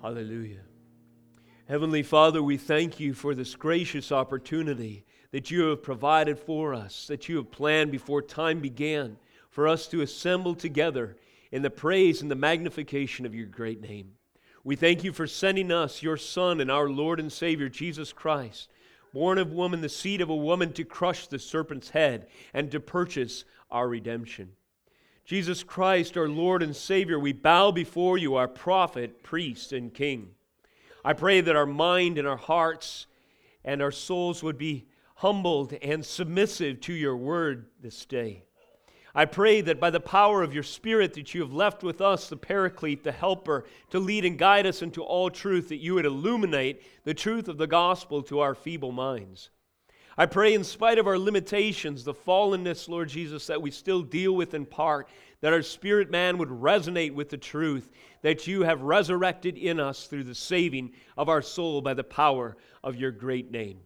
Hallelujah. Heavenly Father, we thank you for this gracious opportunity that you have provided for us, that you have planned before time began for us to assemble together in the praise and the magnification of your great name. We thank you for sending us, your Son and our Lord and Savior, Jesus Christ, born of woman, the seed of a woman, to crush the serpent's head and to purchase our redemption. Jesus Christ, our Lord and Savior, we bow before you, our prophet, priest, and king. I pray that our mind and our hearts and our souls would be humbled and submissive to your word this day. I pray that by the power of your Spirit that you have left with us, the Paraclete, the Helper, to lead and guide us into all truth, that you would illuminate the truth of the gospel to our feeble minds. I pray, in spite of our limitations, the fallenness, Lord Jesus, that we still deal with in part, that our spirit man would resonate with the truth that you have resurrected in us through the saving of our soul by the power of your great name.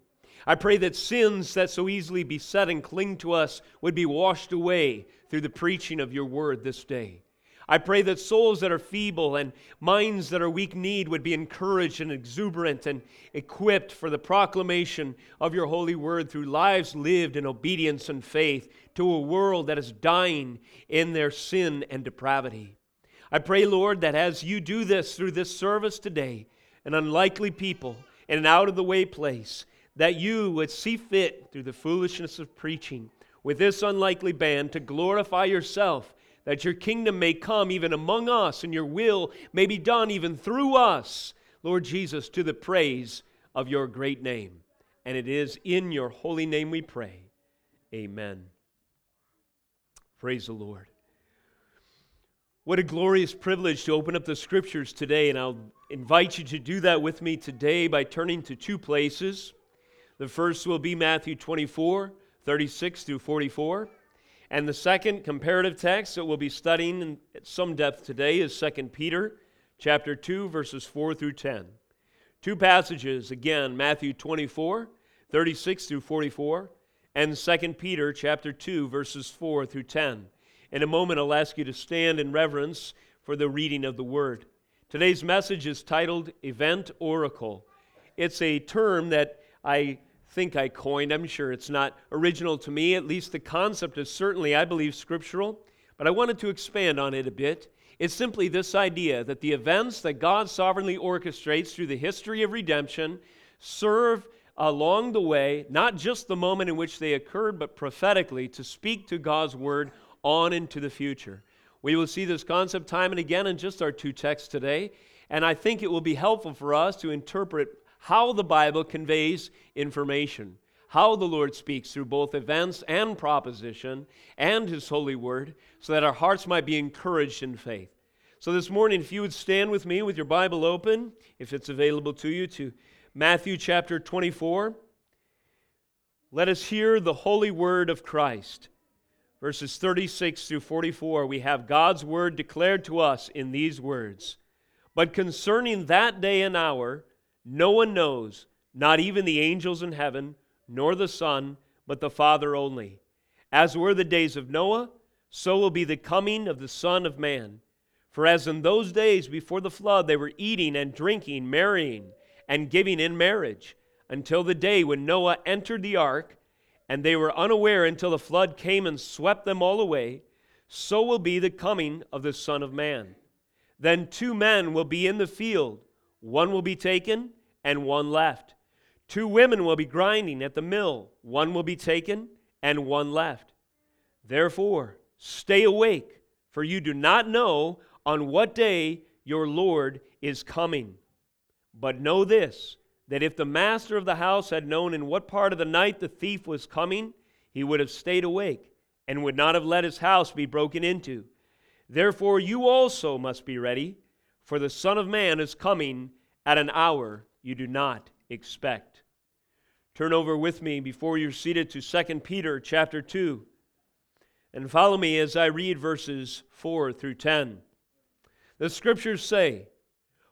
I pray that sins that so easily beset and cling to us would be washed away through the preaching of your word this day. I pray that souls that are feeble and minds that are weak need would be encouraged and exuberant and equipped for the proclamation of your holy word through lives lived in obedience and faith to a world that is dying in their sin and depravity. I pray, Lord, that as you do this through this service today, an unlikely people in an out of the way place, that you would see fit through the foolishness of preaching with this unlikely band to glorify yourself that your kingdom may come even among us and your will may be done even through us, Lord Jesus, to the praise of your great name. And it is in your holy name we pray. Amen. Praise the Lord. What a glorious privilege to open up the scriptures today, and I'll invite you to do that with me today by turning to two places. The first will be Matthew 24, 36 through 44. And the second comparative text that we'll be studying in some depth today is 2 Peter chapter 2 verses 4 through 10. Two passages again, Matthew 24, 36 through 44, and 2 Peter chapter 2 verses 4 through 10. In a moment I'll ask you to stand in reverence for the reading of the word. Today's message is titled Event Oracle. It's a term that I think I coined. I'm sure it's not original to me. At least the concept is certainly, I believe, scriptural. But I wanted to expand on it a bit. It's simply this idea that the events that God sovereignly orchestrates through the history of redemption serve along the way, not just the moment in which they occurred, but prophetically to speak to God's word on into the future. We will see this concept time and again in just our two texts today, and I think it will be helpful for us to interpret how the Bible conveys information, how the Lord speaks through both events and proposition and His holy word, so that our hearts might be encouraged in faith. So this morning, if you would stand with me with your Bible open, if it's available to you, to Matthew chapter 24, let us hear the holy word of Christ. Verses 36 through 44, we have God's word declared to us in these words. But concerning that day and hour, no one knows, not even the angels in heaven, nor the Son, but the Father only. As were the days of Noah, so will be the coming of the Son of Man. For as in those days before the flood they were eating and drinking, marrying, and giving in marriage, until the day when Noah entered the ark, and they were unaware until the flood came and swept them all away, so will be the coming of the Son of Man. Then two men will be in the field one will be taken and one left. Two women will be grinding at the mill. One will be taken and one left. Therefore, stay awake, for you do not know on what day your Lord is coming. But know this that if the master of the house had known in what part of the night the thief was coming, he would have stayed awake and would not have let his house be broken into. Therefore, you also must be ready for the Son of Man is coming at an hour you do not expect. Turn over with me before you're seated to 2 Peter chapter 2 and follow me as I read verses 4 through 10. The scriptures say,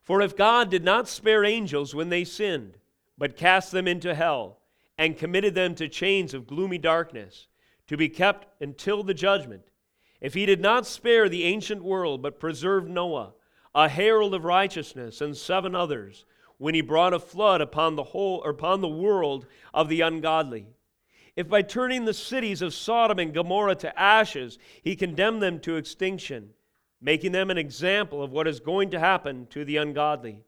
For if God did not spare angels when they sinned, but cast them into hell, and committed them to chains of gloomy darkness, to be kept until the judgment, if he did not spare the ancient world, but preserved Noah, a herald of righteousness, and seven others, when he brought a flood upon the whole or upon the world of the ungodly. If by turning the cities of Sodom and Gomorrah to ashes, he condemned them to extinction, making them an example of what is going to happen to the ungodly.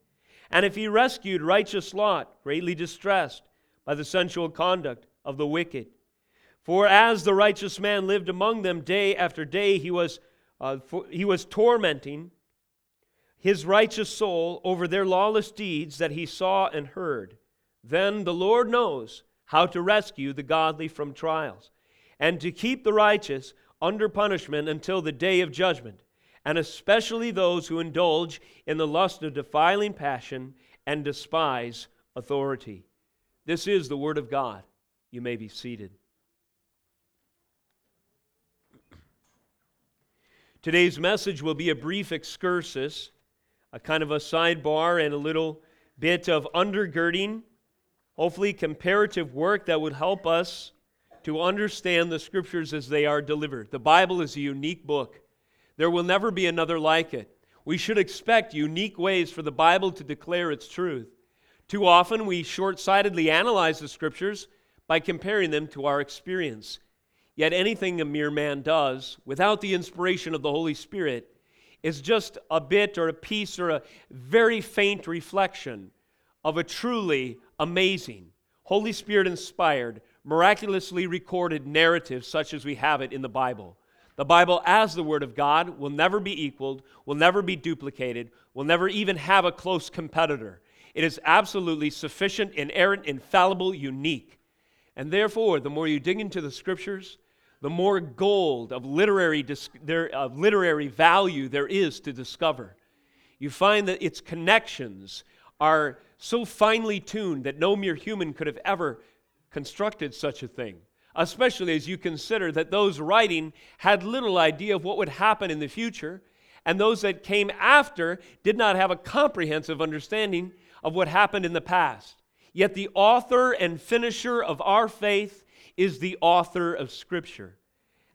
And if he rescued righteous Lot, greatly distressed by the sensual conduct of the wicked. For as the righteous man lived among them day after day, he was, uh, he was tormenting his righteous soul over their lawless deeds that he saw and heard. Then the Lord knows how to rescue the godly from trials, and to keep the righteous under punishment until the day of judgment, and especially those who indulge in the lust of defiling passion and despise authority. This is the Word of God. You may be seated. Today's message will be a brief excursus a kind of a sidebar and a little bit of undergirding, hopefully comparative work that would help us to understand the scriptures as they are delivered. The Bible is a unique book. There will never be another like it. We should expect unique ways for the Bible to declare its truth. Too often we short sightedly analyze the scriptures by comparing them to our experience. Yet anything a mere man does without the inspiration of the Holy Spirit is just a bit or a piece or a very faint reflection of a truly amazing, Holy Spirit inspired, miraculously recorded narrative such as we have it in the Bible. The Bible, as the Word of God, will never be equaled, will never be duplicated, will never even have a close competitor. It is absolutely sufficient, inerrant, infallible, unique. And therefore, the more you dig into the Scriptures, the more gold of literary, of literary value there is to discover. You find that its connections are so finely tuned that no mere human could have ever constructed such a thing, especially as you consider that those writing had little idea of what would happen in the future, and those that came after did not have a comprehensive understanding of what happened in the past. Yet the author and finisher of our faith is the author of Scripture.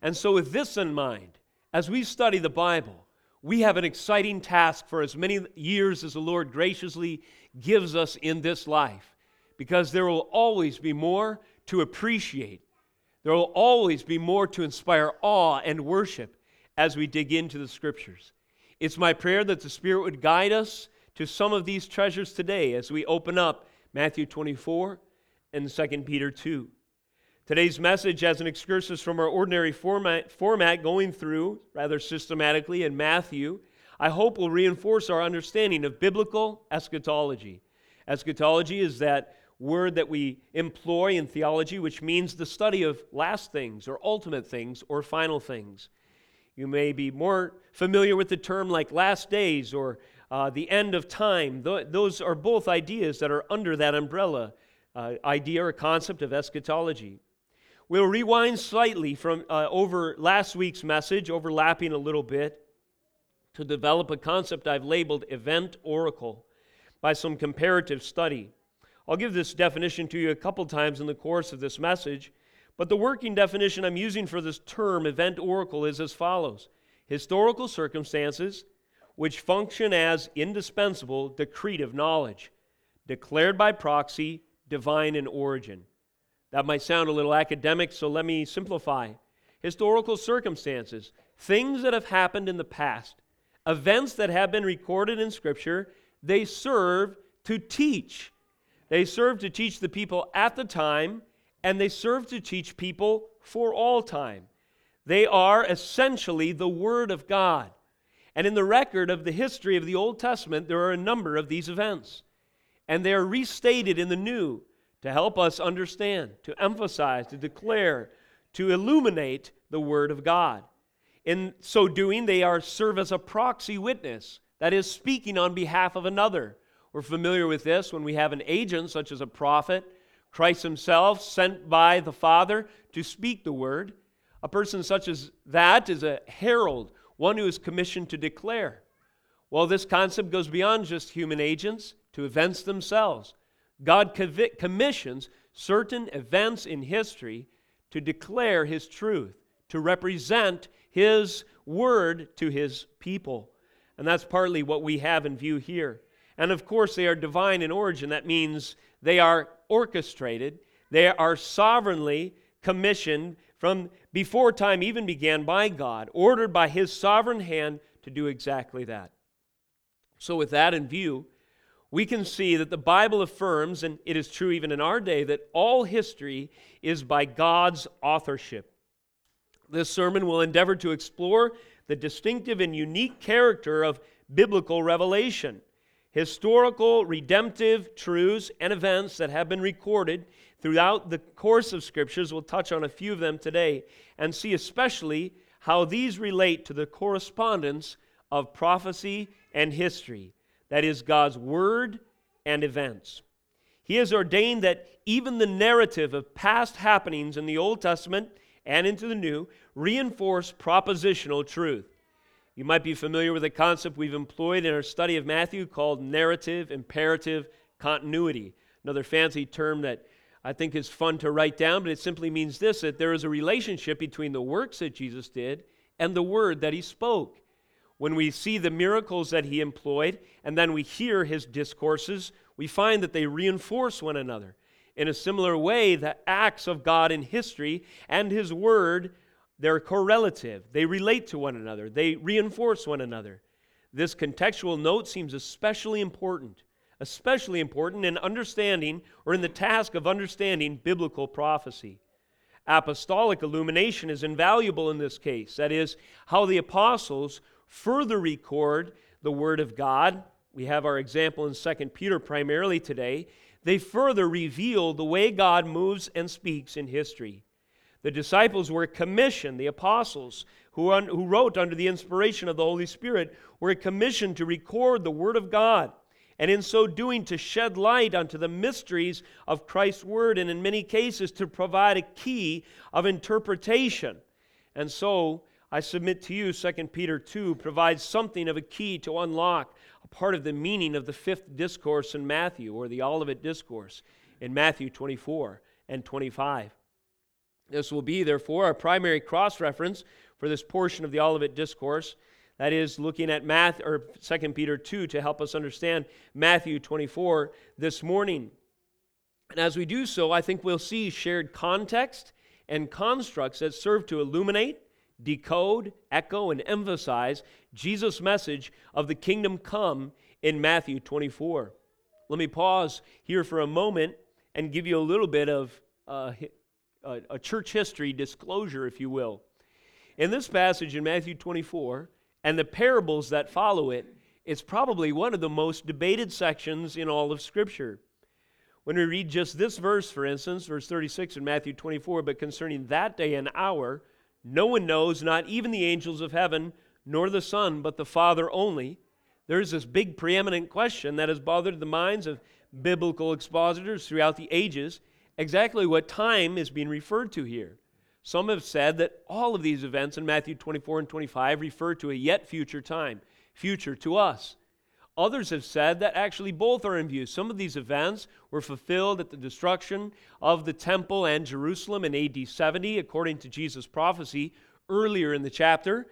And so, with this in mind, as we study the Bible, we have an exciting task for as many years as the Lord graciously gives us in this life, because there will always be more to appreciate. There will always be more to inspire awe and worship as we dig into the Scriptures. It's my prayer that the Spirit would guide us to some of these treasures today as we open up Matthew 24 and 2 Peter 2. Today's message has an excursus from our ordinary format, format going through rather systematically in Matthew, I hope will reinforce our understanding of biblical eschatology. Eschatology is that word that we employ in theology, which means the study of last things or ultimate things or final things. You may be more familiar with the term like last days or uh, the end of time. Th- those are both ideas that are under that umbrella uh, idea or concept of eschatology. We'll rewind slightly from uh, over last week's message, overlapping a little bit, to develop a concept I've labeled event oracle by some comparative study. I'll give this definition to you a couple times in the course of this message, but the working definition I'm using for this term, event oracle, is as follows historical circumstances which function as indispensable decretive knowledge, declared by proxy, divine in origin. That might sound a little academic, so let me simplify. Historical circumstances, things that have happened in the past, events that have been recorded in Scripture, they serve to teach. They serve to teach the people at the time, and they serve to teach people for all time. They are essentially the Word of God. And in the record of the history of the Old Testament, there are a number of these events. And they are restated in the New to help us understand, to emphasize, to declare, to illuminate the Word of God. In so doing, they are serve as a proxy witness, that is, speaking on behalf of another. We're familiar with this when we have an agent, such as a prophet, Christ Himself sent by the Father to speak the Word. A person such as that is a herald, one who is commissioned to declare. Well, this concept goes beyond just human agents to events themselves. God commissions certain events in history to declare His truth, to represent His word to His people. And that's partly what we have in view here. And of course, they are divine in origin. That means they are orchestrated, they are sovereignly commissioned from before time even began by God, ordered by His sovereign hand to do exactly that. So, with that in view, we can see that the Bible affirms, and it is true even in our day, that all history is by God's authorship. This sermon will endeavor to explore the distinctive and unique character of biblical revelation, historical, redemptive truths and events that have been recorded throughout the course of Scriptures. We'll touch on a few of them today and see especially how these relate to the correspondence of prophecy and history that is, God's Word and events. He has ordained that even the narrative of past happenings in the Old Testament and into the New reinforce propositional truth. You might be familiar with a concept we've employed in our study of Matthew called narrative imperative continuity. Another fancy term that I think is fun to write down, but it simply means this that there is a relationship between the works that Jesus did and the word that he spoke. When we see the miracles that he employed and then we hear his discourses, we find that they reinforce one another. In a similar way, the acts of God in history and his word, they're correlative. They relate to one another, they reinforce one another. This contextual note seems especially important, especially important in understanding or in the task of understanding biblical prophecy. Apostolic illumination is invaluable in this case. That is, how the apostles further record the Word of God. We have our example in 2 Peter primarily today. They further reveal the way God moves and speaks in history. The disciples were commissioned, the apostles who, un, who wrote under the inspiration of the Holy Spirit, were commissioned to record the Word of God, and in so doing to shed light onto the mysteries of Christ's Word, and in many cases to provide a key of interpretation. And so I submit to you, 2 Peter 2 provides something of a key to unlock a part of the meaning of the fifth discourse in Matthew, or the Olivet Discourse in Matthew 24 and 25. This will be, therefore, our primary cross reference for this portion of the Olivet Discourse. That is, looking at Math, or 2 Peter 2 to help us understand Matthew 24 this morning. And as we do so, I think we'll see shared context and constructs that serve to illuminate decode, echo, and emphasize Jesus' message of the kingdom come in Matthew 24. Let me pause here for a moment and give you a little bit of uh, a church history disclosure, if you will. In this passage in Matthew 24 and the parables that follow it, it's probably one of the most debated sections in all of Scripture. When we read just this verse, for instance, verse 36 in Matthew 24, but concerning that day and hour, no one knows, not even the angels of heaven, nor the Son, but the Father only. There's this big preeminent question that has bothered the minds of biblical expositors throughout the ages exactly what time is being referred to here. Some have said that all of these events in Matthew 24 and 25 refer to a yet future time, future to us. Others have said that actually both are in view. Some of these events were fulfilled at the destruction of the temple and Jerusalem in AD 70, according to Jesus' prophecy earlier in the chapter.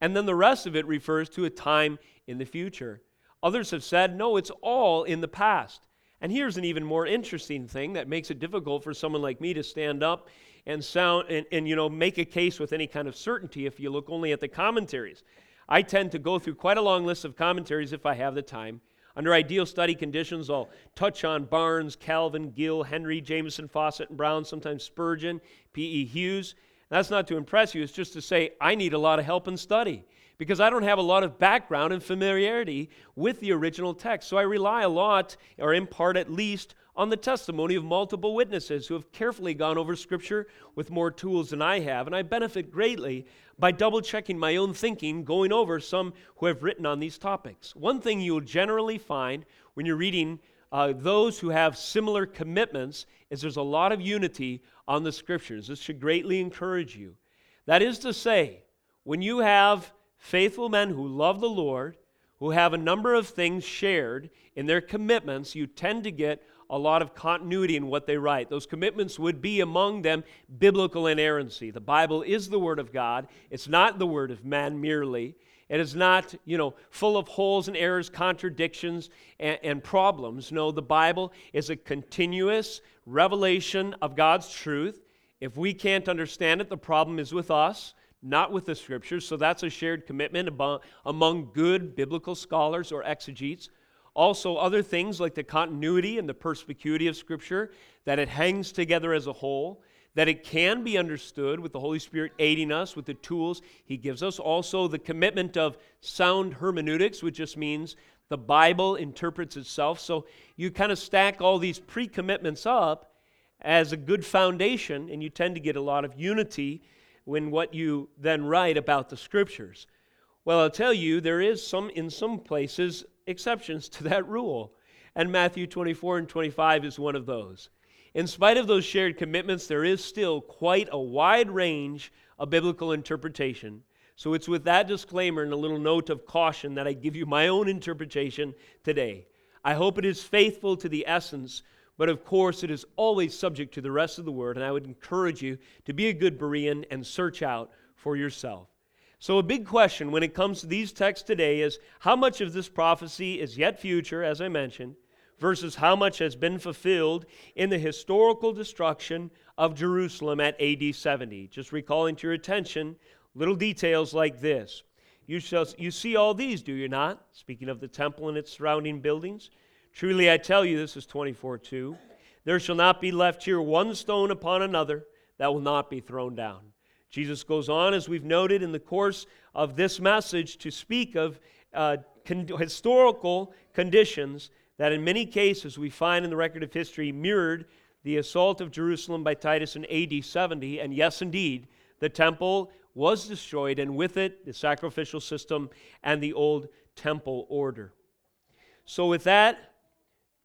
And then the rest of it refers to a time in the future. Others have said, no, it's all in the past. And here's an even more interesting thing that makes it difficult for someone like me to stand up and sound and, and you know make a case with any kind of certainty if you look only at the commentaries. I tend to go through quite a long list of commentaries if I have the time. Under ideal study conditions, I'll touch on Barnes, Calvin, Gill, Henry, Jamieson, Fausset, and Brown, sometimes Spurgeon, P.E. Hughes. That's not to impress you, it's just to say I need a lot of help in study because I don't have a lot of background and familiarity with the original text. So I rely a lot, or in part at least, on the testimony of multiple witnesses who have carefully gone over Scripture with more tools than I have. And I benefit greatly by double checking my own thinking, going over some who have written on these topics. One thing you'll generally find when you're reading uh, those who have similar commitments is there's a lot of unity on the Scriptures. This should greatly encourage you. That is to say, when you have faithful men who love the Lord, who have a number of things shared in their commitments, you tend to get a lot of continuity in what they write. Those commitments would be among them biblical inerrancy. The Bible is the Word of God, it's not the Word of man merely. It is not, you know, full of holes and errors, contradictions, and, and problems. No, the Bible is a continuous revelation of God's truth. If we can't understand it, the problem is with us, not with the scriptures. So that's a shared commitment among good biblical scholars or exegetes. Also, other things like the continuity and the perspicuity of Scripture, that it hangs together as a whole, that it can be understood with the Holy Spirit aiding us with the tools He gives us. Also, the commitment of sound hermeneutics, which just means the Bible interprets itself. So you kind of stack all these pre commitments up as a good foundation, and you tend to get a lot of unity when what you then write about the Scriptures. Well, I'll tell you, there is some, in some places, exceptions to that rule. And Matthew 24 and 25 is one of those. In spite of those shared commitments, there is still quite a wide range of biblical interpretation. So it's with that disclaimer and a little note of caution that I give you my own interpretation today. I hope it is faithful to the essence, but of course it is always subject to the rest of the word, and I would encourage you to be a good Berean and search out for yourself. So, a big question when it comes to these texts today is how much of this prophecy is yet future, as I mentioned, versus how much has been fulfilled in the historical destruction of Jerusalem at AD 70. Just recalling to your attention little details like this. You, shall, you see all these, do you not? Speaking of the temple and its surrounding buildings. Truly I tell you, this is 24 2. There shall not be left here one stone upon another that will not be thrown down. Jesus goes on, as we've noted in the course of this message, to speak of uh, con- historical conditions that, in many cases, we find in the record of history mirrored the assault of Jerusalem by Titus in AD 70. And yes, indeed, the temple was destroyed, and with it, the sacrificial system and the old temple order. So, with that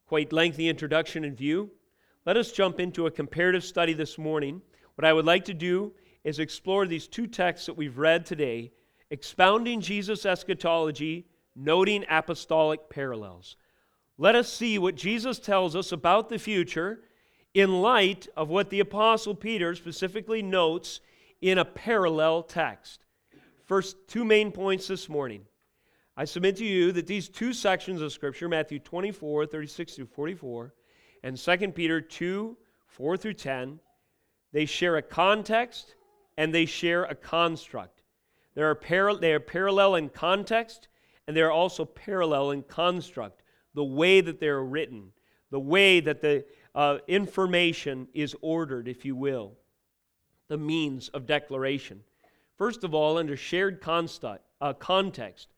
quite lengthy introduction in view, let us jump into a comparative study this morning. What I would like to do is explore these two texts that we've read today, expounding Jesus' eschatology, noting apostolic parallels. Let us see what Jesus tells us about the future in light of what the Apostle Peter specifically notes in a parallel text. First, two main points this morning. I submit to you that these two sections of Scripture, Matthew 24, 36 through 44, and 2 Peter 2, 4 through 10, they share a context and they share a construct. They are, par- they are parallel in context, and they are also parallel in construct, the way that they're written, the way that the uh, information is ordered, if you will, the means of declaration. First of all, under shared uh, context,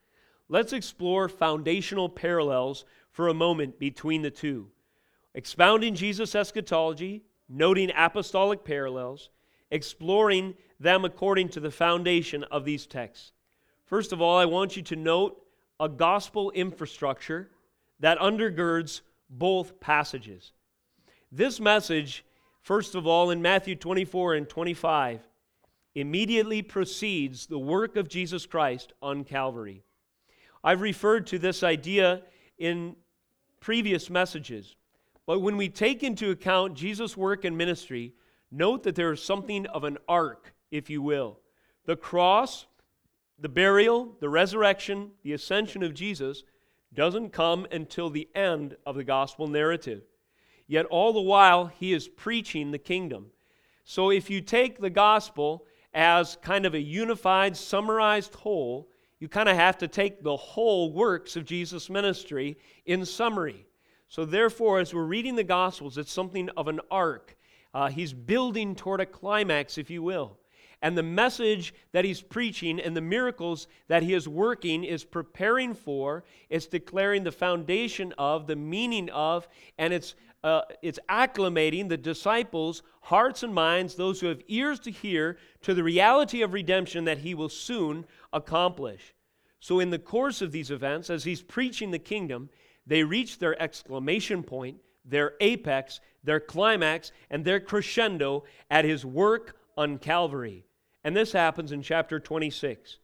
let's explore foundational parallels for a moment between the two. Expounding Jesus' eschatology, noting apostolic parallels, exploring them according to the foundation of these texts. First of all, I want you to note a gospel infrastructure that undergirds both passages. This message, first of all, in Matthew 24 and 25, immediately precedes the work of Jesus Christ on Calvary. I've referred to this idea in previous messages, but when we take into account Jesus' work and ministry, note that there is something of an arc if you will. The cross, the burial, the resurrection, the ascension of Jesus doesn't come until the end of the gospel narrative. Yet all the while, he is preaching the kingdom. So if you take the gospel as kind of a unified, summarized whole, you kind of have to take the whole works of Jesus' ministry in summary. So, therefore, as we're reading the Gospels, it's something of an arc. Uh, he's building toward a climax, if you will. And the message that he's preaching and the miracles that he is working is preparing for, it's declaring the foundation of, the meaning of, and it's, uh, it's acclimating the disciples' hearts and minds, those who have ears to hear, to the reality of redemption that he will soon accomplish. So, in the course of these events, as he's preaching the kingdom, they reach their exclamation point, their apex, their climax, and their crescendo at his work on Calvary. And this happens in chapter 26.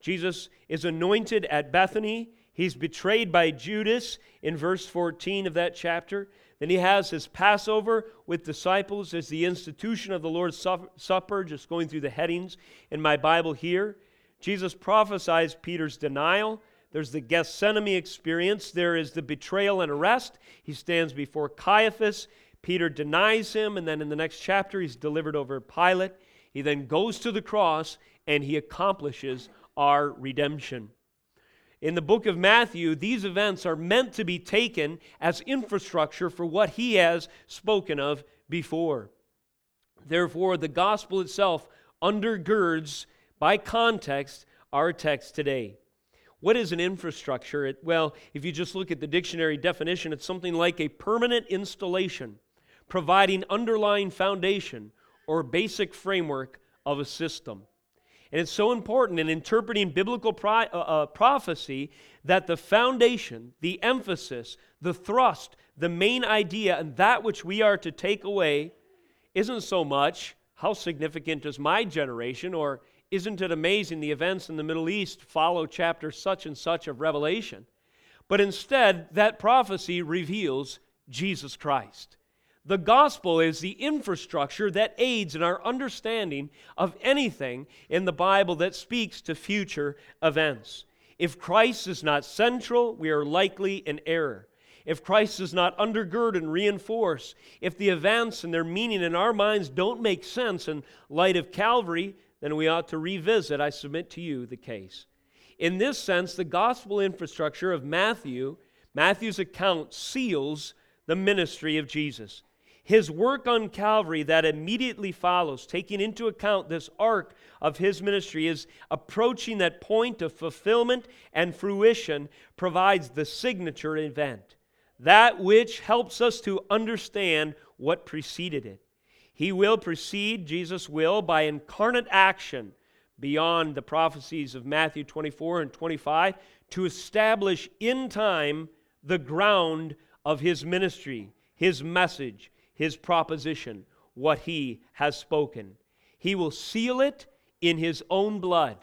Jesus is anointed at Bethany. He's betrayed by Judas in verse 14 of that chapter. Then he has his Passover with disciples as the institution of the Lord's Supper, just going through the headings in my Bible here. Jesus prophesies Peter's denial. There's the Gethsemane experience. There is the betrayal and arrest. He stands before Caiaphas. Peter denies him, and then in the next chapter, he's delivered over Pilate. He then goes to the cross and he accomplishes our redemption. In the book of Matthew, these events are meant to be taken as infrastructure for what he has spoken of before. Therefore, the gospel itself undergirds, by context, our text today. What is an infrastructure? It, well, if you just look at the dictionary definition, it's something like a permanent installation providing underlying foundation or basic framework of a system. And it's so important in interpreting biblical pro- uh, uh, prophecy that the foundation, the emphasis, the thrust, the main idea, and that which we are to take away isn't so much how significant is my generation or isn't it amazing the events in the Middle East follow chapter such and such of Revelation? But instead, that prophecy reveals Jesus Christ. The gospel is the infrastructure that aids in our understanding of anything in the Bible that speaks to future events. If Christ is not central, we are likely in error. If Christ does not undergird and reinforce, if the events and their meaning in our minds don't make sense in light of Calvary, then we ought to revisit, I submit to you, the case. In this sense, the gospel infrastructure of Matthew, Matthew's account seals the ministry of Jesus. His work on Calvary that immediately follows, taking into account this arc of his ministry, is approaching that point of fulfillment and fruition, provides the signature event, that which helps us to understand what preceded it. He will precede, Jesus will, by incarnate action beyond the prophecies of Matthew 24 and 25 to establish in time the ground of his ministry, his message, his proposition, what he has spoken. He will seal it in his own blood.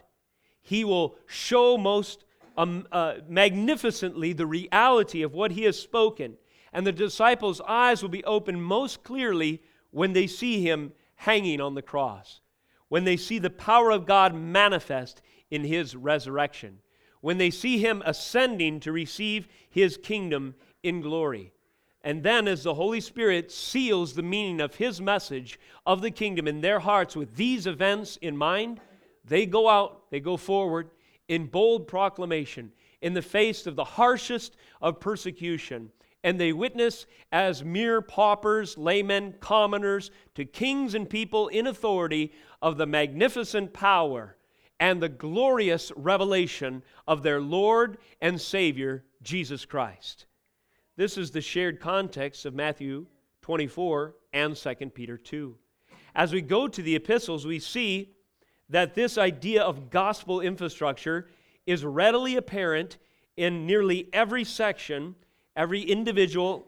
He will show most um, uh, magnificently the reality of what he has spoken. And the disciples' eyes will be opened most clearly when they see him hanging on the cross, when they see the power of God manifest in his resurrection, when they see him ascending to receive his kingdom in glory. And then, as the Holy Spirit seals the meaning of His message of the kingdom in their hearts with these events in mind, they go out, they go forward in bold proclamation in the face of the harshest of persecution. And they witness as mere paupers, laymen, commoners, to kings and people in authority of the magnificent power and the glorious revelation of their Lord and Savior, Jesus Christ. This is the shared context of Matthew 24 and 2 Peter 2. As we go to the epistles, we see that this idea of gospel infrastructure is readily apparent in nearly every section, every individual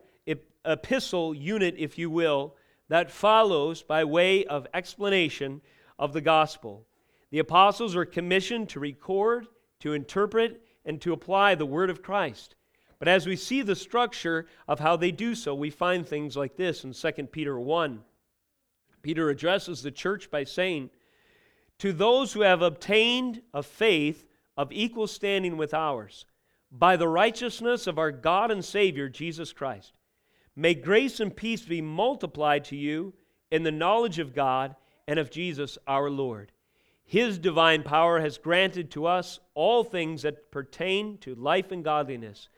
epistle unit, if you will, that follows by way of explanation of the gospel. The apostles are commissioned to record, to interpret, and to apply the word of Christ. But as we see the structure of how they do so, we find things like this in 2 Peter 1. Peter addresses the church by saying, To those who have obtained a faith of equal standing with ours, by the righteousness of our God and Savior, Jesus Christ, may grace and peace be multiplied to you in the knowledge of God and of Jesus our Lord. His divine power has granted to us all things that pertain to life and godliness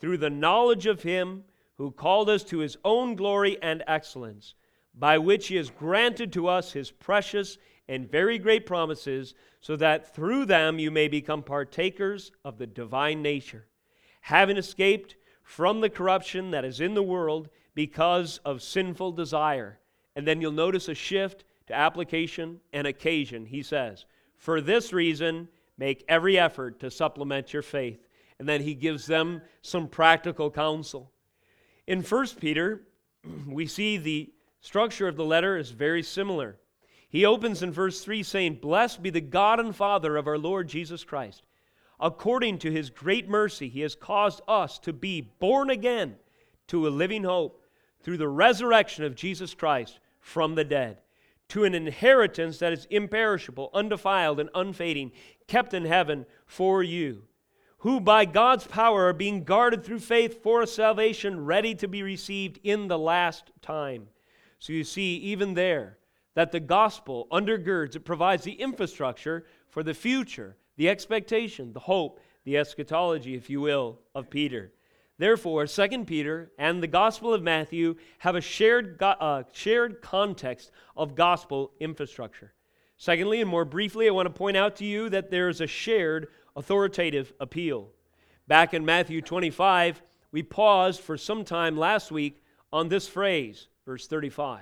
through the knowledge of Him who called us to His own glory and excellence, by which He has granted to us His precious and very great promises, so that through them you may become partakers of the divine nature, having escaped from the corruption that is in the world because of sinful desire. And then you'll notice a shift to application and occasion. He says, For this reason, make every effort to supplement your faith and then he gives them some practical counsel. In 1 Peter, we see the structure of the letter is very similar. He opens in verse 3 saying, Blessed be the God and Father of our Lord Jesus Christ. According to his great mercy, he has caused us to be born again to a living hope through the resurrection of Jesus Christ from the dead, to an inheritance that is imperishable, undefiled, and unfading, kept in heaven for you, who by God's power are being guarded through faith for salvation ready to be received in the last time. So you see, even there, that the gospel undergirds, it provides the infrastructure for the future, the expectation, the hope, the eschatology, if you will, of Peter. Therefore, 2 Peter and the Gospel of Matthew have a shared, uh, shared context of gospel infrastructure. Secondly, and more briefly, I want to point out to you that there is a shared authoritative appeal. Back in Matthew 25, we paused for some time last week on this phrase, verse 35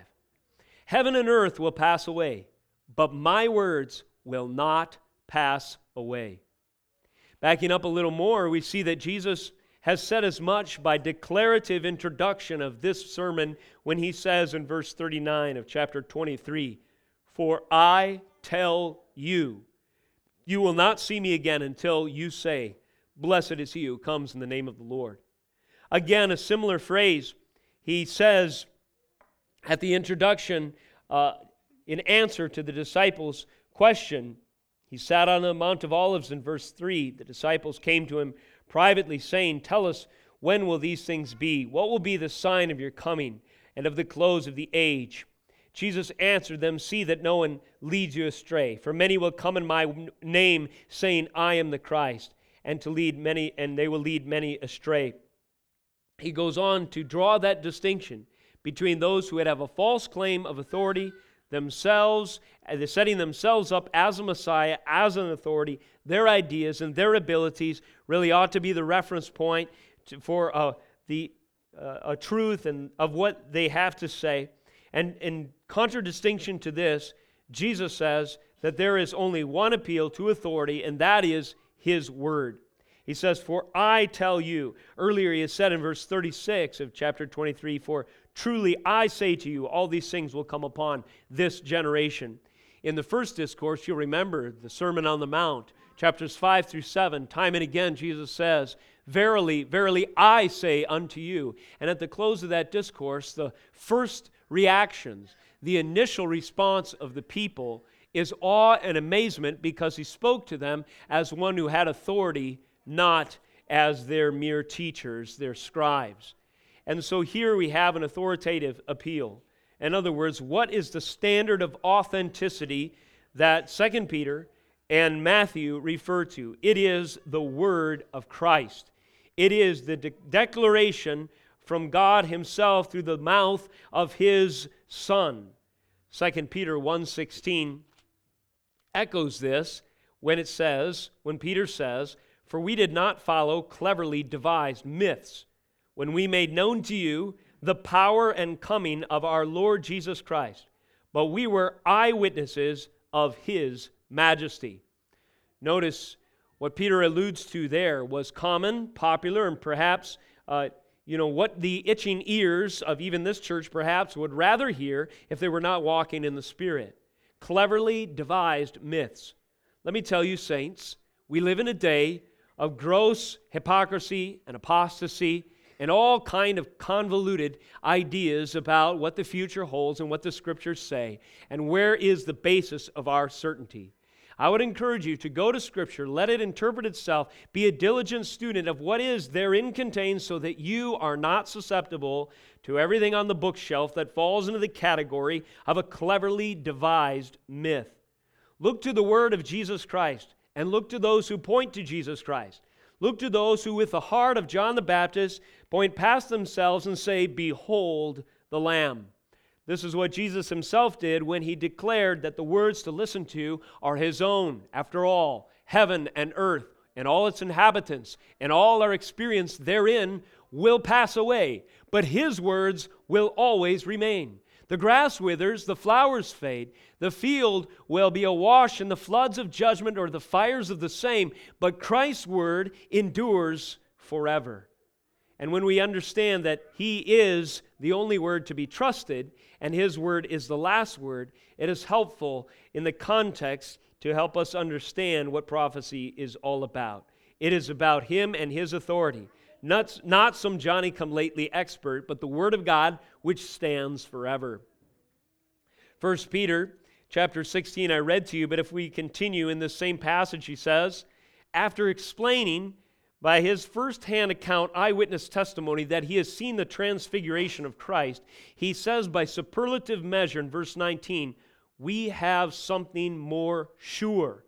Heaven and earth will pass away, but my words will not pass away. Backing up a little more, we see that Jesus has said as much by declarative introduction of this sermon when he says in verse 39 of chapter 23 For I tell you, you will not see me again until you say, Blessed is he who comes in the name of the Lord. Again, a similar phrase he says at the introduction uh, in answer to the disciples' question. He sat on the Mount of Olives in verse 3. The disciples came to him privately, saying, Tell us, when will these things be? What will be the sign of your coming and of the close of the age? Jesus answered them, See that no one leads you astray. For many will come in my name, saying, I am the Christ, and to lead many, and they will lead many astray. He goes on to draw that distinction between those who would have a false claim of authority themselves, setting themselves up as a Messiah, as an authority, their ideas and their abilities really ought to be the reference point to, for uh, the uh, a truth and of what they have to say. And in contradistinction to this, Jesus says that there is only one appeal to authority, and that is His Word. He says, For I tell you. Earlier he has said in verse 36 of chapter 23, For truly I say to you, all these things will come upon this generation. In the first discourse, you'll remember the Sermon on the Mount chapters 5 through 7, time and again, Jesus says, Verily, verily, I say unto you. And at the close of that discourse, the first reactions, the initial response of the people is awe and amazement because he spoke to them as one who had authority, not as their mere teachers, their scribes. And so here we have an authoritative appeal. In other words, what is the standard of authenticity that 2 Peter and Matthew refer to. It is the word of Christ. It is the de- declaration from God himself through the mouth of his son. 2 Peter 1:16 echoes this when it says, when Peter says, "For we did not follow cleverly devised myths when we made known to you the power and coming of our Lord Jesus Christ, but we were eyewitnesses of his majesty. Notice what Peter alludes to there was common, popular, and perhaps, uh, you know, what the itching ears of even this church perhaps would rather hear if they were not walking in the Spirit. Cleverly devised myths. Let me tell you, saints, we live in a day of gross hypocrisy and apostasy and all kind of convoluted ideas about what the future holds and what the scriptures say and where is the basis of our certainty i would encourage you to go to scripture let it interpret itself be a diligent student of what is therein contained so that you are not susceptible to everything on the bookshelf that falls into the category of a cleverly devised myth look to the word of jesus christ and look to those who point to jesus christ Look to those who, with the heart of John the Baptist, point past themselves and say, Behold the Lamb. This is what Jesus himself did when he declared that the words to listen to are his own. After all, heaven and earth and all its inhabitants and all our experience therein will pass away, but his words will always remain. The grass withers, the flowers fade, the field will be awash in the floods of judgment or the fires of the same, but Christ's word endures forever. And when we understand that He is the only word to be trusted and His word is the last word, it is helpful in the context to help us understand what prophecy is all about. It is about Him and His authority not, not some Johnny come lately expert, but the Word of God which stands forever. First Peter chapter 16 I read to you, but if we continue in this same passage, he says, after explaining by his first-hand account eyewitness testimony that he has seen the transfiguration of Christ, he says by superlative measure in verse 19, we have something more sure.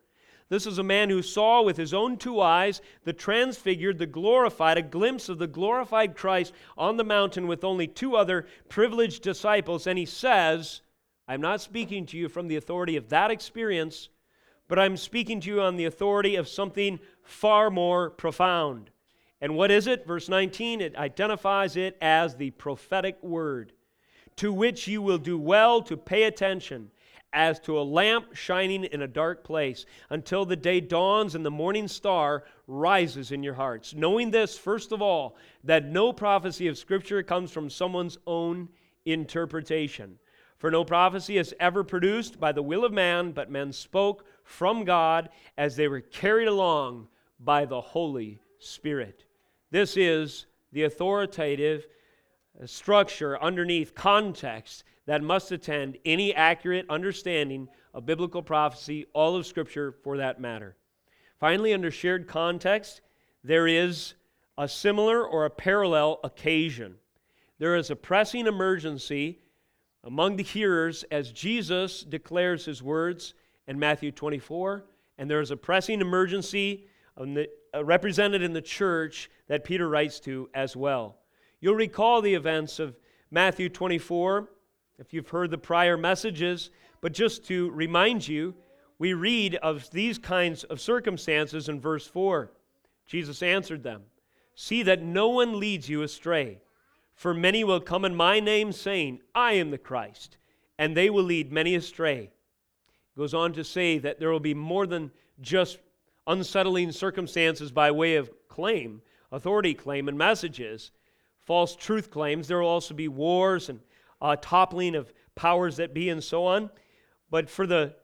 This is a man who saw with his own two eyes the transfigured, the glorified, a glimpse of the glorified Christ on the mountain with only two other privileged disciples. And he says, I'm not speaking to you from the authority of that experience, but I'm speaking to you on the authority of something far more profound. And what is it? Verse 19, it identifies it as the prophetic word, to which you will do well to pay attention as to a lamp shining in a dark place until the day dawns and the morning star rises in your hearts. Knowing this, first of all, that no prophecy of Scripture comes from someone's own interpretation. For no prophecy is ever produced by the will of man, but men spoke from God as they were carried along by the Holy Spirit. This is the authoritative uh, structure underneath context that must attend any accurate understanding of biblical prophecy, all of Scripture for that matter. Finally, under shared context, there is a similar or a parallel occasion. There is a pressing emergency among the hearers as Jesus declares his words in Matthew 24, and there is a pressing emergency the, uh, represented in the church that Peter writes to as well. You'll recall the events of Matthew 24 if you've heard the prior messages, but just to remind you, we read of these kinds of circumstances in verse 4. Jesus answered them See that no one leads you astray, for many will come in my name, saying, I am the Christ, and they will lead many astray. Goes on to say that there will be more than just unsettling circumstances by way of claim, authority claim, and messages, false truth claims. There will also be wars and uh, toppling of powers that be and so on. But for the,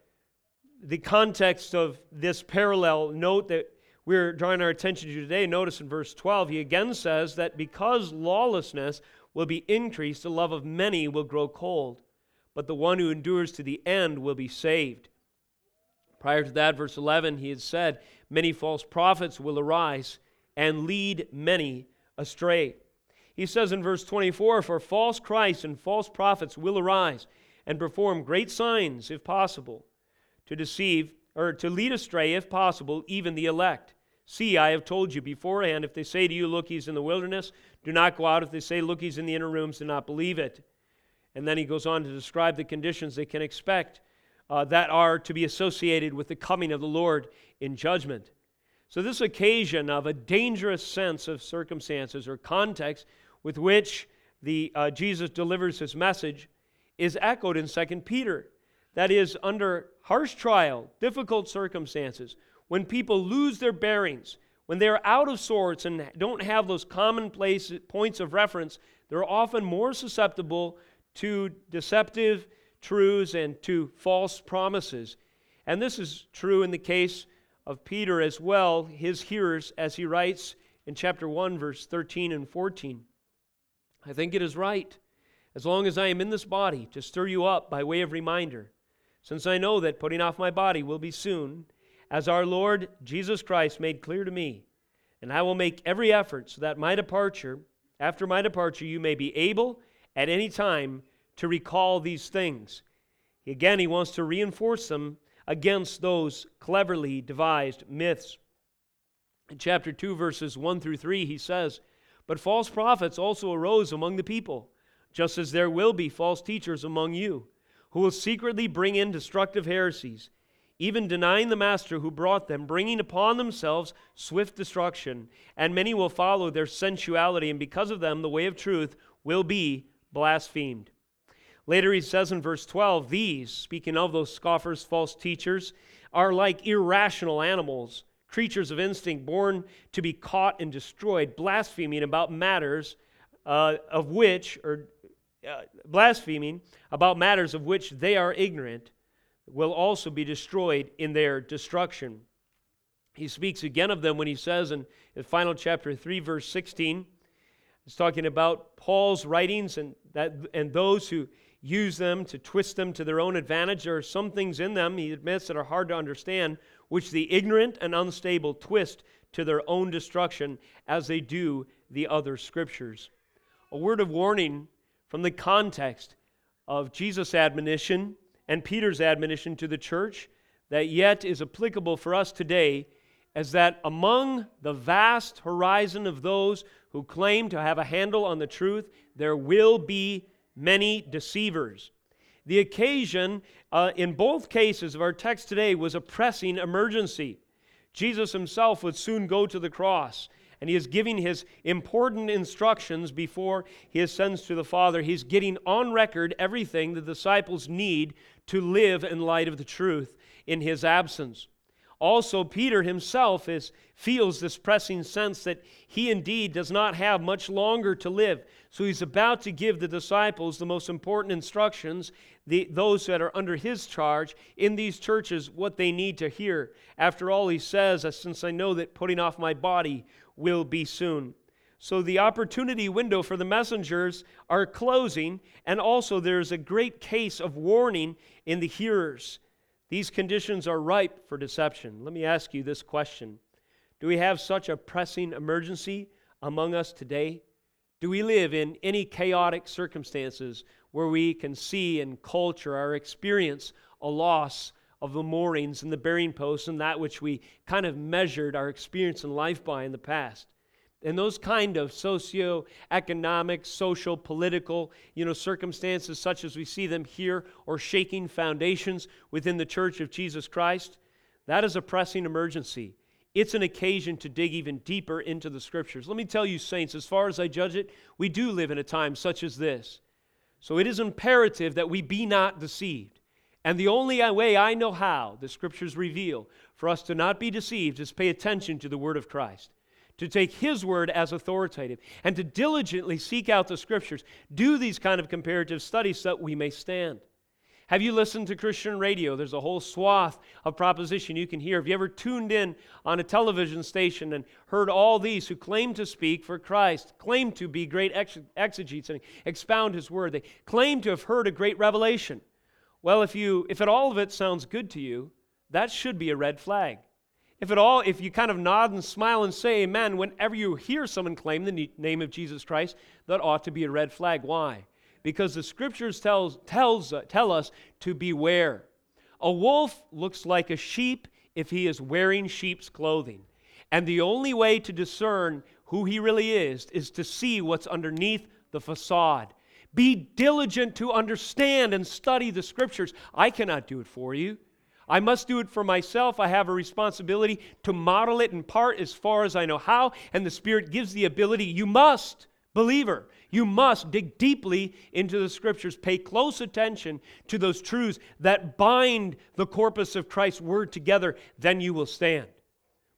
the context of this parallel, note that we're drawing our attention to today. Notice in verse 12, he again says that because lawlessness will be increased, the love of many will grow cold, but the one who endures to the end will be saved. Prior to that, verse 11, he had said, Many false prophets will arise and lead many astray. He says in verse 24, For false Christs and false prophets will arise and perform great signs, if possible, to deceive or to lead astray, if possible, even the elect. See, I have told you beforehand, if they say to you, Look, he's in the wilderness, do not go out. If they say, Look, he's in the inner rooms, do not believe it. And then he goes on to describe the conditions they can expect uh, that are to be associated with the coming of the Lord in judgment. So, this occasion of a dangerous sense of circumstances or context with which the, uh, Jesus delivers his message is echoed in 2 Peter. That is, under harsh trial, difficult circumstances, when people lose their bearings, when they're out of sorts and don't have those commonplace points of reference, they're often more susceptible to deceptive truths and to false promises. And this is true in the case of Peter as well, his hearers, as he writes in chapter 1, verse 13 and 14. I think it is right, as long as I am in this body, to stir you up by way of reminder, since I know that putting off my body will be soon, as our Lord Jesus Christ made clear to me. And I will make every effort so that my departure, after my departure, you may be able at any time to recall these things. Again, he wants to reinforce them against those cleverly devised myths. In chapter 2, verses 1 through 3, he says, but false prophets also arose among the people, just as there will be false teachers among you, who will secretly bring in destructive heresies, even denying the master who brought them, bringing upon themselves swift destruction. And many will follow their sensuality, and because of them, the way of truth will be blasphemed. Later he says in verse 12, These, speaking of those scoffers, false teachers, are like irrational animals creatures of instinct, born to be caught and destroyed, blaspheming about matters uh, of which, or uh, blaspheming about matters of which they are ignorant, will also be destroyed in their destruction. He speaks again of them when he says in the final chapter 3, verse 16, It's talking about Paul's writings and, that, and those who use them to twist them to their own advantage. There are some things in them, he admits, that are hard to understand, which the ignorant and unstable twist to their own destruction as they do the other scriptures. A word of warning from the context of Jesus' admonition and Peter's admonition to the church that yet is applicable for us today is that among the vast horizon of those who claim to have a handle on the truth, there will be many deceivers. The occasion uh, in both cases of our text today was a pressing emergency. Jesus himself would soon go to the cross, and he is giving his important instructions before he ascends to the Father. He's getting on record everything the disciples need to live in light of the truth in his absence. Also, Peter himself is, feels this pressing sense that he indeed does not have much longer to live. So he's about to give the disciples the most important instructions, the, those that are under his charge in these churches, what they need to hear. After all, he says, uh, Since I know that putting off my body will be soon. So the opportunity window for the messengers are closing, and also there's a great case of warning in the hearers. These conditions are ripe for deception. Let me ask you this question Do we have such a pressing emergency among us today? Do we live in any chaotic circumstances where we can see in culture or experience a loss of the moorings and the bearing posts and that which we kind of measured our experience in life by in the past? And those kind of socio-economic, social, political, you know, circumstances such as we see them here or shaking foundations within the church of Jesus Christ, that is a pressing emergency. It's an occasion to dig even deeper into the scriptures. Let me tell you, saints, as far as I judge it, we do live in a time such as this. So it is imperative that we be not deceived. And the only way I know how, the scriptures reveal, for us to not be deceived is pay attention to the word of Christ to take His word as authoritative, and to diligently seek out the scriptures. Do these kind of comparative studies so that we may stand. Have you listened to Christian radio? There's a whole swath of proposition you can hear. Have you ever tuned in on a television station and heard all these who claim to speak for Christ, claim to be great exegetes and expound His word? They claim to have heard a great revelation. Well, if you if it, all of it sounds good to you, that should be a red flag. If at all, if you kind of nod and smile and say amen whenever you hear someone claim the name of Jesus Christ, that ought to be a red flag. Why? Because the scriptures tells, tells, uh, tell us to beware. A wolf looks like a sheep if he is wearing sheep's clothing. And the only way to discern who he really is is to see what's underneath the facade. Be diligent to understand and study the scriptures. I cannot do it for you. I must do it for myself. I have a responsibility to model it in part as far as I know how, and the Spirit gives the ability. You must, believer, you must dig deeply into the Scriptures. Pay close attention to those truths that bind the corpus of Christ's Word together, then you will stand.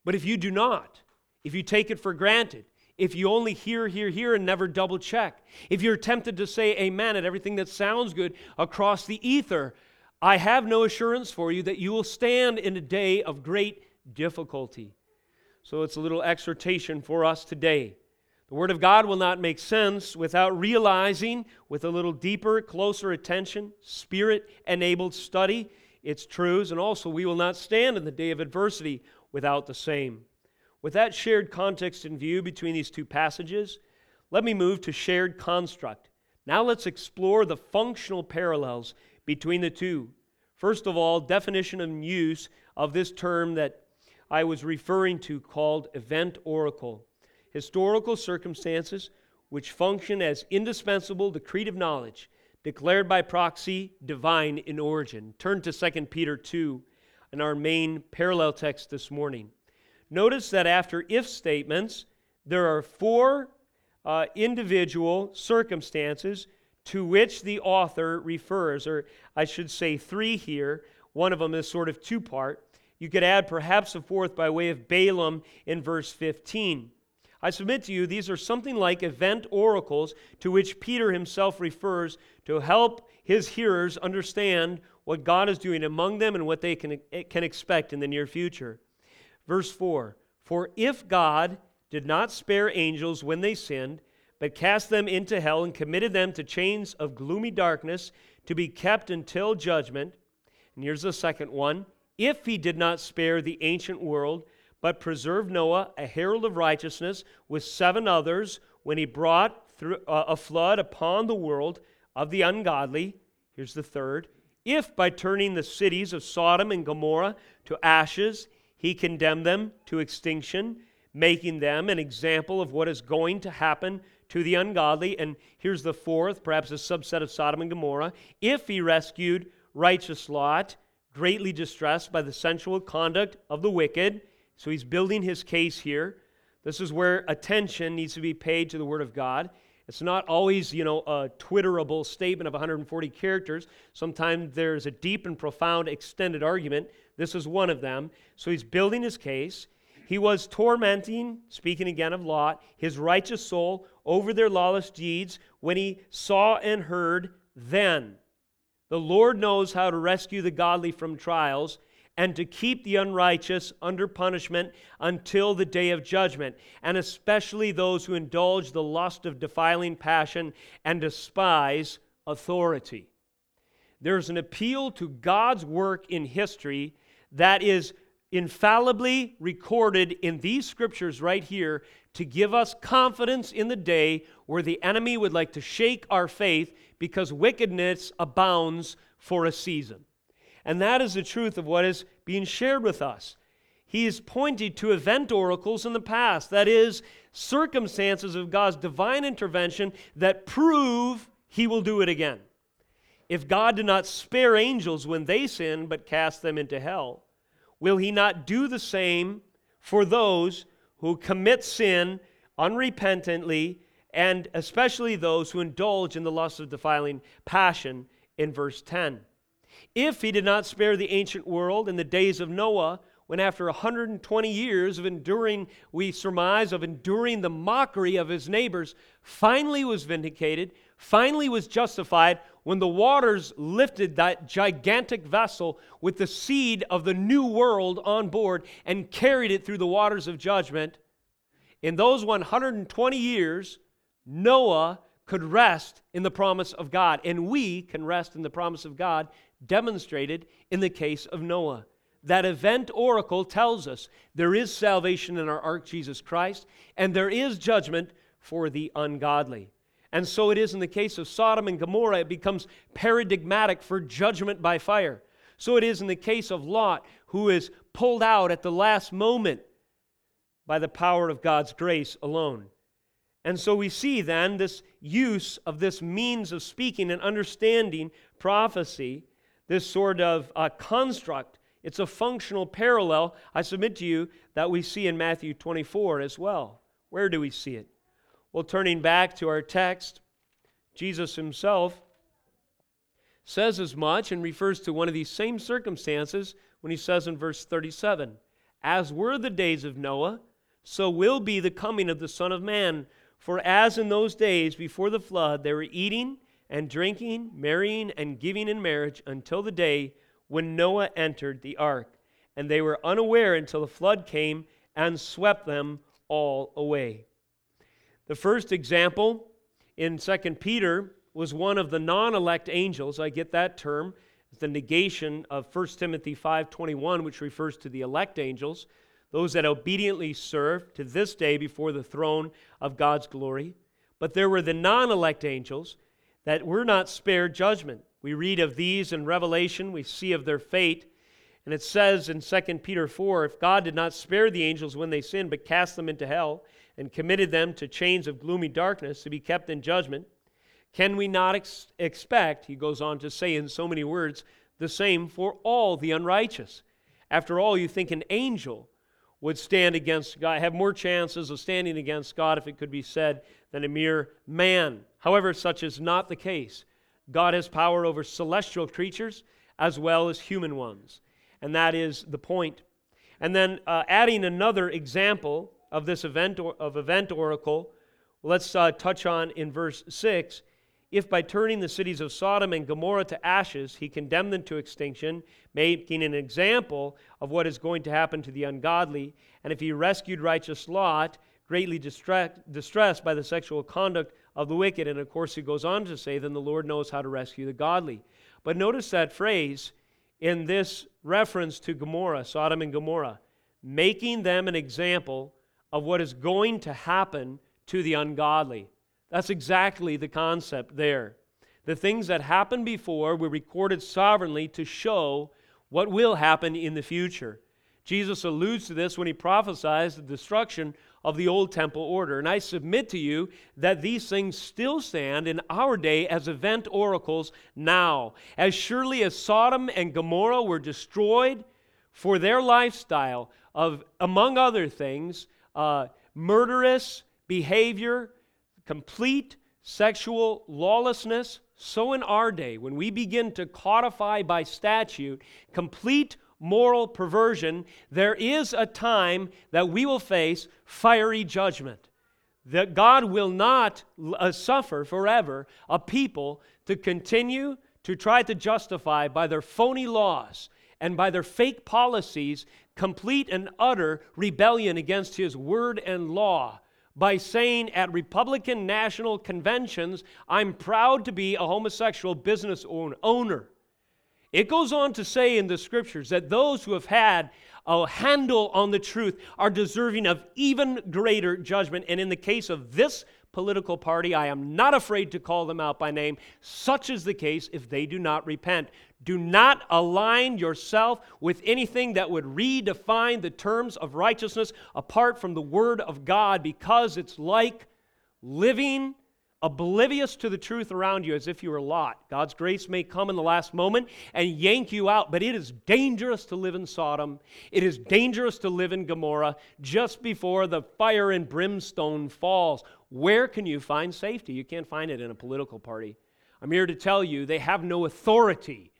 But if you do not, if you take it for granted, if you only hear, hear, hear, and never double check, if you're tempted to say amen at everything that sounds good across the ether, I have no assurance for you that you will stand in a day of great difficulty. So it's a little exhortation for us today. The Word of God will not make sense without realizing, with a little deeper, closer attention, spirit enabled study, its truths, and also we will not stand in the day of adversity without the same. With that shared context in view between these two passages, let me move to shared construct. Now let's explore the functional parallels between the two. First of all, definition and use of this term that I was referring to called event oracle. Historical circumstances which function as indispensable decretive knowledge, declared by proxy, divine in origin. Turn to 2 Peter 2 in our main parallel text this morning. Notice that after if statements, there are four uh, individual circumstances to which the author refers, or I should say three here. One of them is sort of two part. You could add perhaps a fourth by way of Balaam in verse 15. I submit to you, these are something like event oracles to which Peter himself refers to help his hearers understand what God is doing among them and what they can, can expect in the near future. Verse 4 For if God did not spare angels when they sinned, but cast them into hell and committed them to chains of gloomy darkness to be kept until judgment. And here's the second one if he did not spare the ancient world, but preserved Noah, a herald of righteousness, with seven others, when he brought through, uh, a flood upon the world of the ungodly. Here's the third. If by turning the cities of Sodom and Gomorrah to ashes, he condemned them to extinction, making them an example of what is going to happen to the ungodly. And here's the fourth, perhaps a subset of Sodom and Gomorrah. If he rescued righteous Lot, greatly distressed by the sensual conduct of the wicked, so he's building his case here. This is where attention needs to be paid to the Word of God. It's not always, you know, a twitterable statement of 140 characters. Sometimes there's a deep and profound extended argument. This is one of them. So he's building his case. He was tormenting, speaking again of Lot, his righteous soul over their lawless deeds when he saw and heard then. The Lord knows how to rescue the godly from trials and to keep the unrighteous under punishment until the day of judgment, and especially those who indulge the lust of defiling passion and despise authority. There's an appeal to God's work in history that is infallibly recorded in these scriptures right here to give us confidence in the day where the enemy would like to shake our faith because wickedness abounds for a season. And that is the truth of what is being shared with us. He is pointing to event oracles in the past, that is, circumstances of God's divine intervention that prove he will do it again. If God did not spare angels when they sinned, but cast them into hell, will he not do the same for those who commit sin unrepentantly, and especially those who indulge in the lust of defiling passion in verse 10? If he did not spare the ancient world in the days of Noah, when after 120 years of enduring, we surmise, of enduring the mockery of his neighbors, finally was vindicated, finally was justified, when the waters lifted that gigantic vessel with the seed of the new world on board and carried it through the waters of judgment, in those 120 years, Noah could rest in the promise of God, and we can rest in the promise of God demonstrated in the case of Noah. That event oracle tells us there is salvation in our ark, Jesus Christ, and there is judgment for the ungodly. And so it is in the case of Sodom and Gomorrah, it becomes paradigmatic for judgment by fire. So it is in the case of Lot, who is pulled out at the last moment by the power of God's grace alone. And so we see then this use of this means of speaking and understanding prophecy this sort of uh, construct. It's a functional parallel, I submit to you, that we see in Matthew 24 as well. Where do we see it? Well, turning back to our text, Jesus himself says as much and refers to one of these same circumstances when he says in verse 37 As were the days of Noah, so will be the coming of the Son of Man. For as in those days before the flood, they were eating and drinking, marrying, and giving in marriage until the day when Noah entered the ark. And they were unaware until the flood came and swept them all away. The first example in 2 Peter was one of the non-elect angels. I get that term. It's the negation of 1 Timothy 5:21 which refers to the elect angels, those that obediently serve to this day before the throne of God's glory. But there were the non-elect angels that we're not spared judgment. We read of these in Revelation, we see of their fate. And it says in 2 Peter 4 if God did not spare the angels when they sinned, but cast them into hell and committed them to chains of gloomy darkness to be kept in judgment, can we not ex- expect, he goes on to say in so many words, the same for all the unrighteous? After all, you think an angel would stand against God, have more chances of standing against God, if it could be said, than a mere man. However, such is not the case. God has power over celestial creatures as well as human ones. And that is the point. And then uh, adding another example of this event or, of event oracle, let's uh, touch on in verse 6. If by turning the cities of Sodom and Gomorrah to ashes, he condemned them to extinction, making an example of what is going to happen to the ungodly, and if he rescued righteous Lot, greatly distressed by the sexual conduct of the wicked. And of course, he goes on to say, then the Lord knows how to rescue the godly. But notice that phrase in this reference to Gomorrah, Sodom and Gomorrah, making them an example of what is going to happen to the ungodly. That's exactly the concept there. The things that happened before were recorded sovereignly to show what will happen in the future. Jesus alludes to this when he prophesies the destruction of the old temple order. And I submit to you that these things still stand in our day as event oracles now. As surely as Sodom and Gomorrah were destroyed for their lifestyle of, among other things, uh, murderous behavior, complete sexual lawlessness, so in our day, when we begin to codify by statute complete moral perversion, there is a time that we will face fiery judgment. That God will not uh, suffer forever a people to continue to try to justify by their phony laws and by their fake policies complete and utter rebellion against His word and law by saying at Republican national conventions, I'm proud to be a homosexual business owner. It goes on to say in the scriptures that those who have had a handle on the truth are deserving of even greater judgment. And in the case of this political party, I am not afraid to call them out by name. Such is the case if they do not repent. Do not align yourself with anything that would redefine the terms of righteousness apart from the Word of God because it's like living oblivious to the truth around you as if you were Lot. God's grace may come in the last moment and yank you out, but it is dangerous to live in Sodom. It is dangerous to live in Gomorrah just before the fire and brimstone falls. Where can you find safety? You can't find it in a political party. I'm here to tell you they have no authority.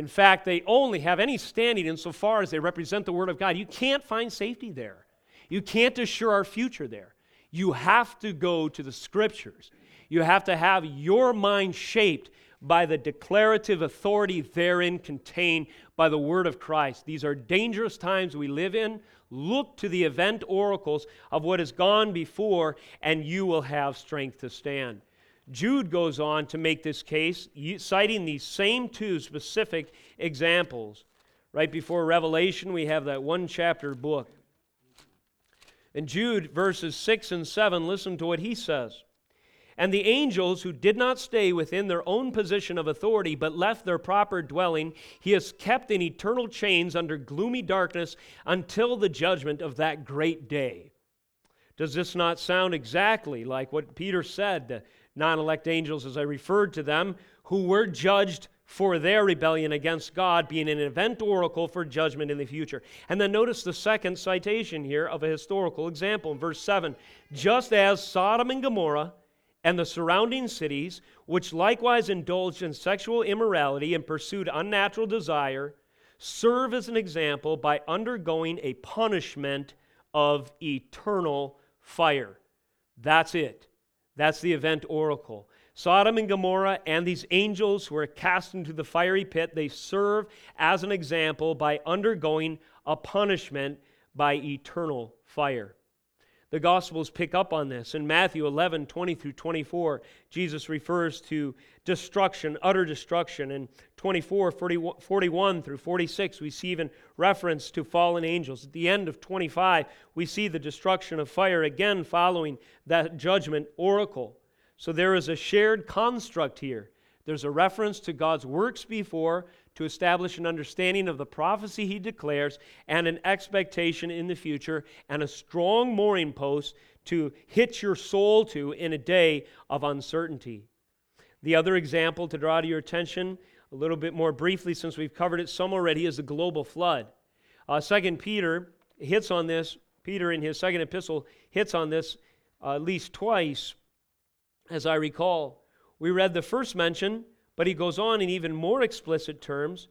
In fact, they only have any standing insofar as they represent the Word of God. You can't find safety there. You can't assure our future there. You have to go to the Scriptures. You have to have your mind shaped by the declarative authority therein contained by the word of Christ. These are dangerous times we live in. Look to the event oracles of what has gone before, and you will have strength to stand. Jude goes on to make this case, citing these same two specific examples. Right before Revelation, we have that one chapter book. In Jude, verses 6 and 7, listen to what he says. And the angels who did not stay within their own position of authority, but left their proper dwelling, he has kept in eternal chains under gloomy darkness until the judgment of that great day. Does this not sound exactly like what Peter said? Non elect angels, as I referred to them, who were judged for their rebellion against God, being an event oracle for judgment in the future. And then notice the second citation here of a historical example in verse 7. Just as Sodom and Gomorrah and the surrounding cities, which likewise indulged in sexual immorality and pursued unnatural desire, serve as an example by undergoing a punishment of eternal fire. That's it. That's the event oracle. Sodom and Gomorrah and these angels who are cast into the fiery pit, they serve as an example by undergoing a punishment by eternal fire. The Gospels pick up on this. In Matthew 11, 20 through 24, Jesus refers to destruction, utter destruction. In 24, 41 through 46, we see even reference to fallen angels. At the end of 25, we see the destruction of fire, again following that judgment oracle. So there is a shared construct here. There's a reference to God's works before, to establish an understanding of the prophecy he declares and an expectation in the future and a strong mooring post to hitch your soul to in a day of uncertainty. The other example to draw to your attention a little bit more briefly, since we've covered it some already, is the global flood. Uh, second Peter hits on this. Peter, in his second epistle, hits on this uh, at least twice, as I recall. We read the first mention but he goes on in even more explicit terms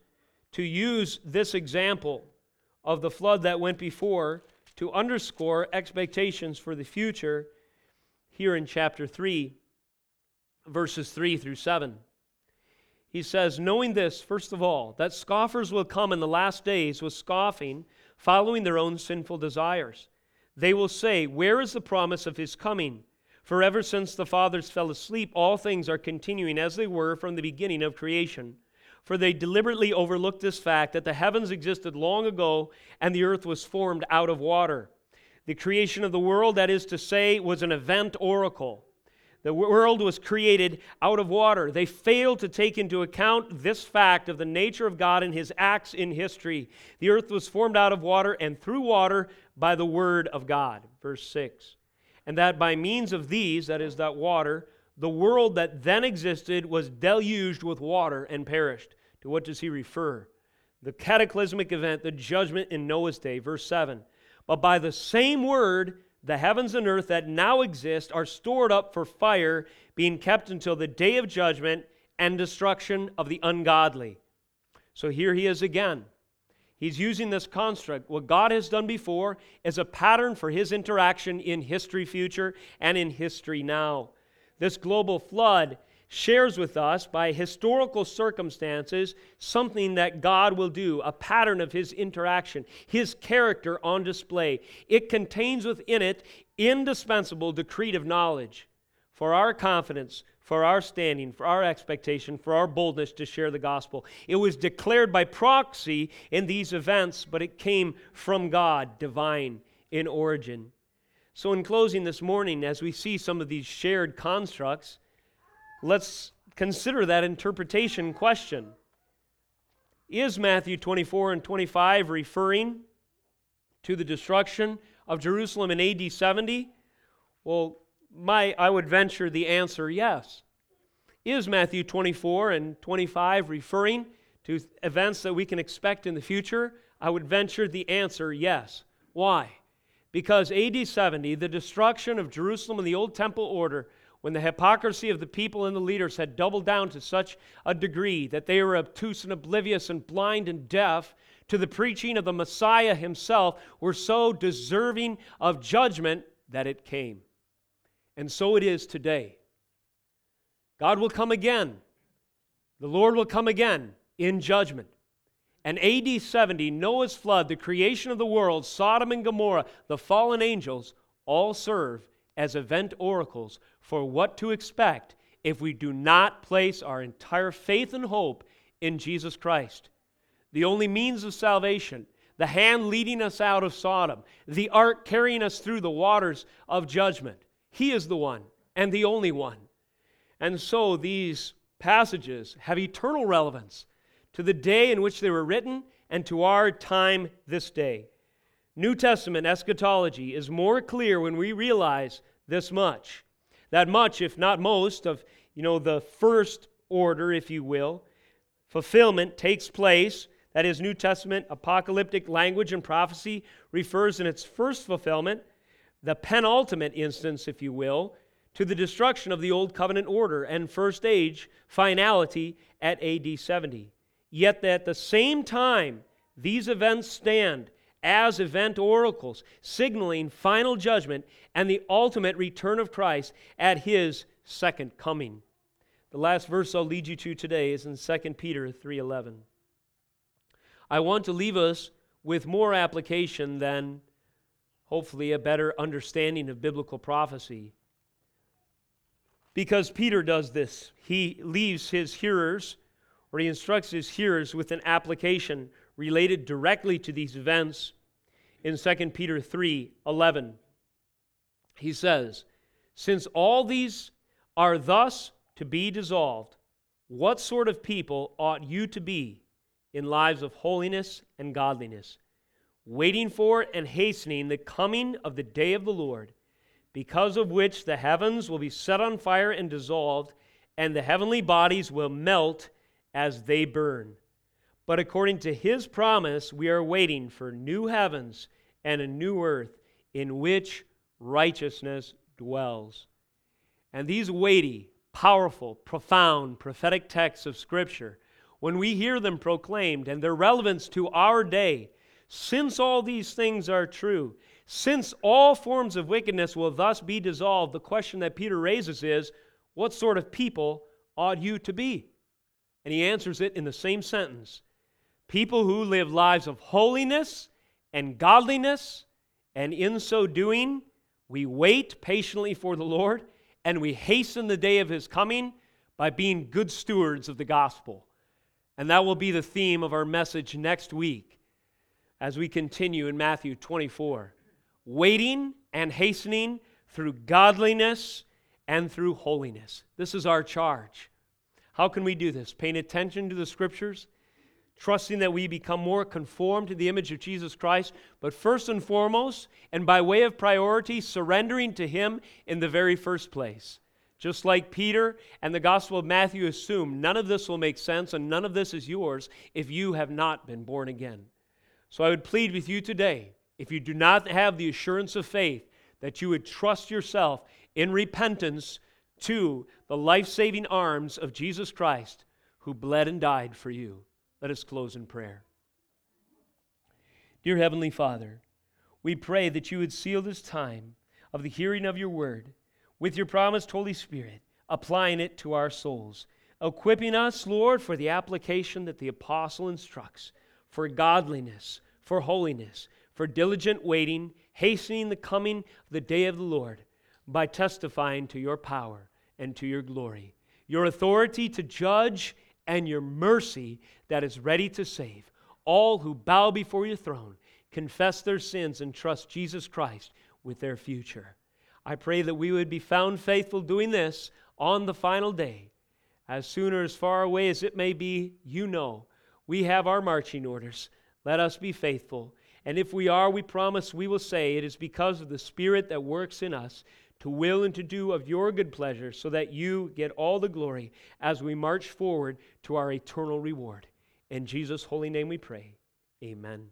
to use this example of the flood that went before to underscore expectations for the future here in chapter 3, verses 3 through 7. He says, Knowing this, first of all, that scoffers will come in the last days with scoffing, following their own sinful desires they will say, Where is the promise of his coming? For ever since the fathers fell asleep, all things are continuing as they were from the beginning of creation. For they deliberately overlooked this fact that the heavens existed long ago and the earth was formed out of water. The creation of the world, that is to say, was an event oracle. The world was created out of water. They failed to take into account this fact of the nature of God and his acts in history. The earth was formed out of water and through water by the word of God. Verse 6. And that by means of these, that is, that water, the world that then existed was deluged with water and perished. To what does he refer? The cataclysmic event, the judgment in Noah's day. Verse 7. But by the same word, the heavens and earth that now exist are stored up for fire, being kept until the day of judgment and destruction of the ungodly. So here he is again. He's using this construct. What God has done before is a pattern for his interaction in history future and in history now. This global flood shares with us by historical circumstances something that God will do, a pattern of his interaction, his character on display. It contains within it indispensable decretive knowledge for our confidence, for our standing, for our expectation, for our boldness to share the gospel. It was declared by proxy in these events, but it came from God, divine in origin. So, in closing this morning, as we see some of these shared constructs, Let's consider that interpretation question. Is Matthew 24 and 25 referring to the destruction of Jerusalem in AD 70? Well, my, I would venture the answer yes. Is Matthew 24 and 25 referring to events that we can expect in the future? I would venture the answer yes. Why? Because AD 70, the destruction of Jerusalem and the Old Temple order, when the hypocrisy of the people and the leaders had doubled down to such a degree that they were obtuse and oblivious and blind and deaf to the preaching of the Messiah himself, were so deserving of judgment that it came. And so it is today. God will come again. The Lord will come again in judgment. And AD 70, Noah's flood, the creation of the world, Sodom and Gomorrah, the fallen angels, all serve as event oracles for what to expect if we do not place our entire faith and hope in Jesus Christ. The only means of salvation, the hand leading us out of Sodom, the ark carrying us through the waters of judgment. He is the one and the only one. And so these passages have eternal relevance to the day in which they were written and to our time this day. New Testament eschatology is more clear when we realize this much that much, if not most, of you know the first order, if you will, fulfillment takes place. That is, New Testament apocalyptic language and prophecy refers in its first fulfillment, the penultimate instance, if you will, to the destruction of the Old Covenant order and first age finality at AD 70. Yet at the same time, these events stand as event oracles, signaling final judgment and the ultimate return of Christ at his second coming. The last verse I'll lead you to today is in 2 Peter 3:11. I want to leave us with more application than hopefully a better understanding of biblical prophecy. Because Peter does this. He leaves his hearers or he instructs his hearers with an application related directly to these events in 2 Peter 3 11. He says, Since all these are thus to be dissolved, what sort of people ought you to be in lives of holiness and godliness, waiting for and hastening the coming of the day of the Lord, because of which the heavens will be set on fire and dissolved, and the heavenly bodies will melt as they burn? But according to his promise, we are waiting for new heavens and a new earth in which righteousness dwells. And these weighty, powerful, profound prophetic texts of Scripture, when we hear them proclaimed and their relevance to our day, since all these things are true, since all forms of wickedness will thus be dissolved, the question that Peter raises is what sort of people ought you to be? And he answers it in the same sentence people who live lives of holiness and godliness And in so doing, we wait patiently for the Lord and we hasten the day of his coming by being good stewards of the gospel. And that will be the theme of our message next week as we continue in Matthew 24. Waiting and hastening through godliness and through holiness. This is our charge. How can we do this? Paying attention to the scriptures, trusting that we become more conformed to the image of Jesus Christ, but first and foremost, and by way of priority, surrendering to Him in the very first place. Just like Peter and the Gospel of Matthew assume, none of this will make sense and none of this is yours if you have not been born again. So I would plead with you today, if you do not have the assurance of faith, that you would trust yourself in repentance to the life saving arms of Jesus Christ, who bled and died for you. Let us close in prayer. Dear Heavenly Father, we pray that you would seal this time of the hearing of your word with your promised Holy Spirit, applying it to our souls, equipping us, Lord, for the application that the apostle instructs, for godliness, for holiness, for diligent waiting, hastening the coming of the day of the Lord by testifying to your power and to your glory, your authority to judge and your mercy that is ready to save all who bow before your throne, confess their sins, and trust Jesus Christ with their future. I pray that we would be found faithful doing this on the final day. As soon or as far away as it may be, you know, we have our marching orders. Let us be faithful. And if we are, we promise we will say it is because of the Spirit that works in us to will and to do of your good pleasure, so that you get all the glory as we march forward to our eternal reward. In Jesus' holy name we pray. Amen.